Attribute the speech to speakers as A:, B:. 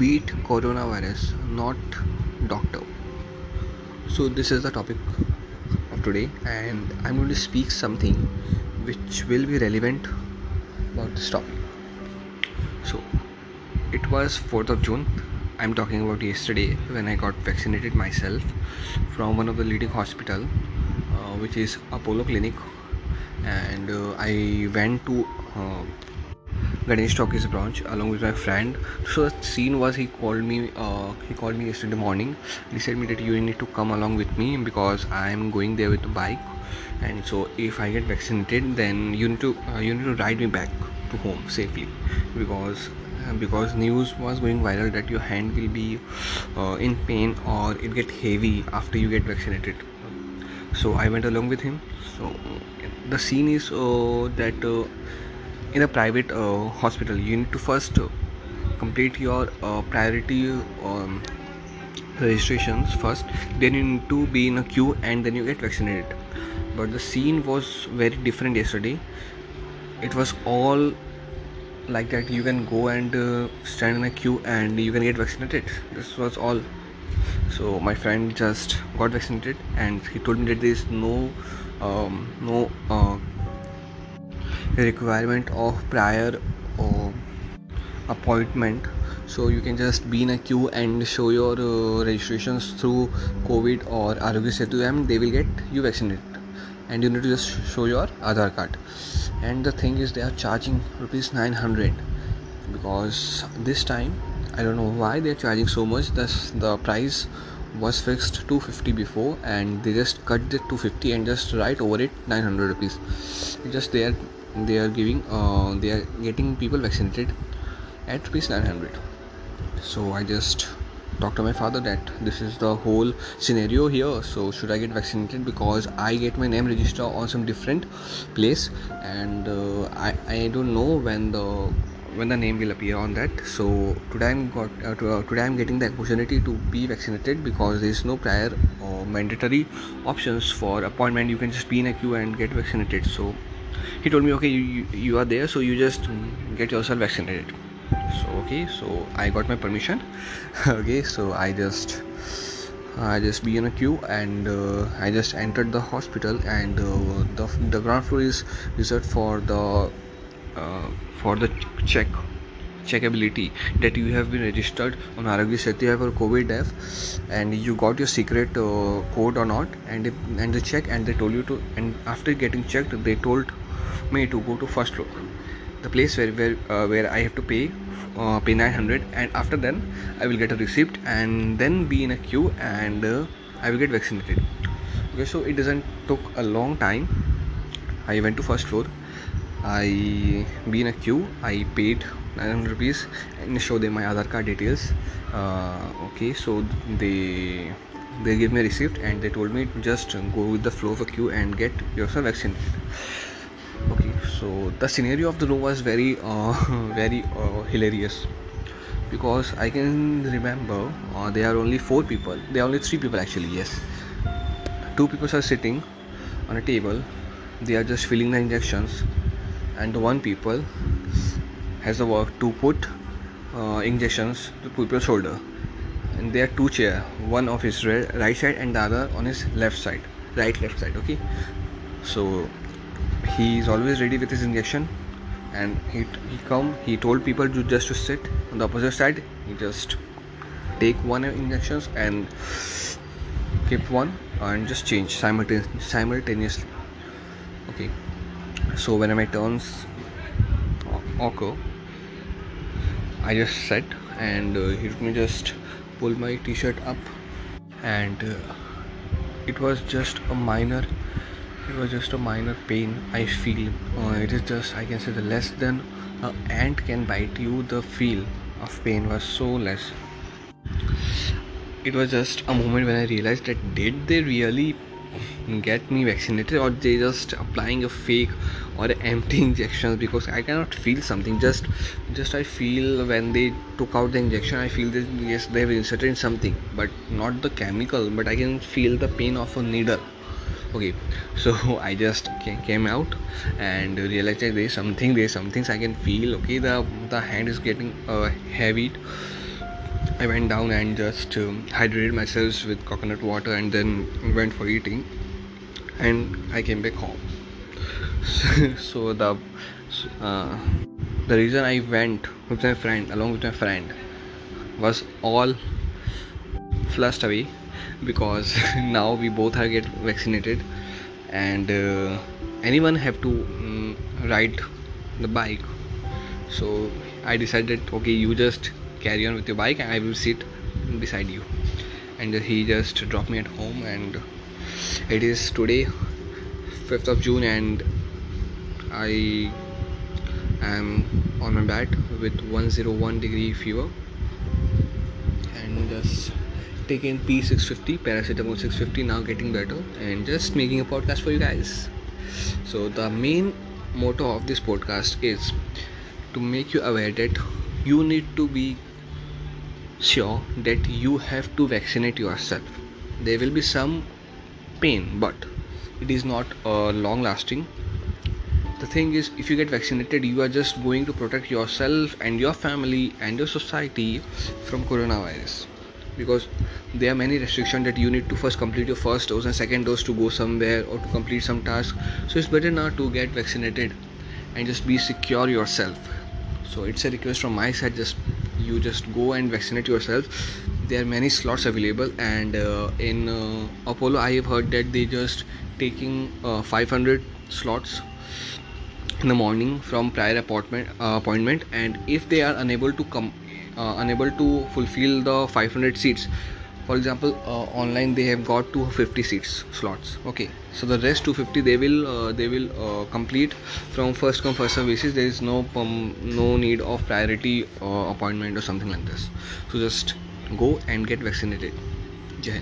A: beat coronavirus, not doctor. So, this is the topic of today, and I'm going to speak something which will be relevant about this topic. So, it was 4th of June. I'm talking about yesterday when I got vaccinated myself from one of the leading hospital, uh, which is Apollo Clinic, and uh, I went to uh, Ganesh Talkies branch along with my friend. So the scene was he called me. Uh, he called me yesterday morning. He said me that you need to come along with me because I am going there with the bike. And so if I get vaccinated, then you need to uh, you need to ride me back to home safely because uh, because news was going viral that your hand will be uh, in pain or it get heavy after you get vaccinated so i went along with him so the scene is uh, that uh, in a private uh, hospital you need to first uh, complete your uh, priority um, registrations first then you need to be in a queue and then you get vaccinated. But the scene was very different yesterday. It was all like that you can go and uh, stand in a queue and you can get vaccinated. This was all. So my friend just got vaccinated and he told me that there is no um, no uh, requirement of prior uh, appointment. So you can just be in a queue and show your uh, registrations through CoWIN or Aarogya Setu and they will get you vaccinated. And you need to just show your Aadhaar card. And the thing is they are charging rupees 900 because this time I don't know why they're charging so much. This the price was fixed 250 before and they just cut it 250 and just write over it 900 rupees. Just they are they are giving uh, they are getting people vaccinated at rupees 900 so i just talked to my father that this is the whole scenario here. So should i get vaccinated? Because i get my name register on some different place and uh, I, I don't know when the when the name will appear on that. So today i'm got uh, to, uh, today i'm getting the opportunity to be vaccinated because there is no prior or mandatory options for appointment. You can just be in a queue and get vaccinated. So he told me okay you, you are there so you just get yourself vaccinated. So okay so i got my permission. Okay so i just I just be in a queue and uh, I just entered the hospital and uh, the, the ground floor is reserved for the uh, for the check checkability that you have been registered on Aarogya Setu or CoWIN app and you got your secret uh, code or not and if, and the check and they told you to and after getting checked they told me to go to first floor the place where where, uh, where I have to pay uh, pay 900 and after then I will get a receipt and then be in a queue and uh, I will get vaccinated. Okay so it doesn't took a long time. I went to first floor. I be in a queue. I paid 900 rupees and show them my Aadhaar card details. Uh, okay so they they gave me a receipt and they told me to just go with the flow of a queue and get yourself vaccinated. Okay so the scenario of the row was very uh, very uh, hilarious because I can remember uh, there are only four people there are only three people actually yes. Two people are sitting on a table they are just filling the injections and one people has the work to put uh, injections to people's shoulder. And there are two chair one of his right side and the other on his left side right left side okay? So he is always ready with his injection and he, he come he told people to just to sit on the opposite side. He just take one injections and keep one and just change simultaneously okay? So when my turns occur I just sat and uh, he let me just pull my t-shirt up and uh, it was just a minor it was just a minor pain I feel. Uh, it is just I can say the less than an ant can bite you the feel of pain was so less. It was just a moment when I realized that did they really get me vaccinated or they just applying a fake or empty injections because i cannot feel something. Just just i feel when they took out the injection i feel that yes they've inserted something but not the chemical but i can feel the pain of a needle. Okay so i just came out and realized that there's something there's some things i can feel. Okay the the hand is getting uh, heavy I went down and just um, hydrated myself with coconut water and then went for eating. And I came back home. So the uh, the reason I went with my friend along with my friend was all flushed away because now we both are get vaccinated and uh, anyone have to um, ride the bike. So i decided okay you just carry on with your bike and i will sit beside you. And he just dropped me at home and it is today 5th of june and i am on my bed with 101 degree fever. And just taking P650 paracetamol 650 now getting better and just making a podcast for you guys. So the main motto of this podcast is to make you aware that you need to be sure that you have to vaccinate yourself. There will be some pain but it is not uh, long lasting the thing is if you get vaccinated you are just going to protect yourself and your family and your society from coronavirus. Because there are many restrictions that you need to first complete your first dose and second dose to go somewhere or to complete some task. So it's better now to get vaccinated and just be secure yourself. So it's a request from my side just you just go and vaccinate yourself. There are many slots available and uh, in uh, apollo i have heard that they just taking uh, 500 slots in the morning from prior appointment uh, appointment and if they are unable to come uh, unable to fulfill the 500 seats for example uh, online they have got 250 seats slots. Okay. So the rest 250 they will uh, they will uh, complete from first come first serve basis. There is no um, no need of priority uh, appointment or something like this. So just go and get vaccinated. Jai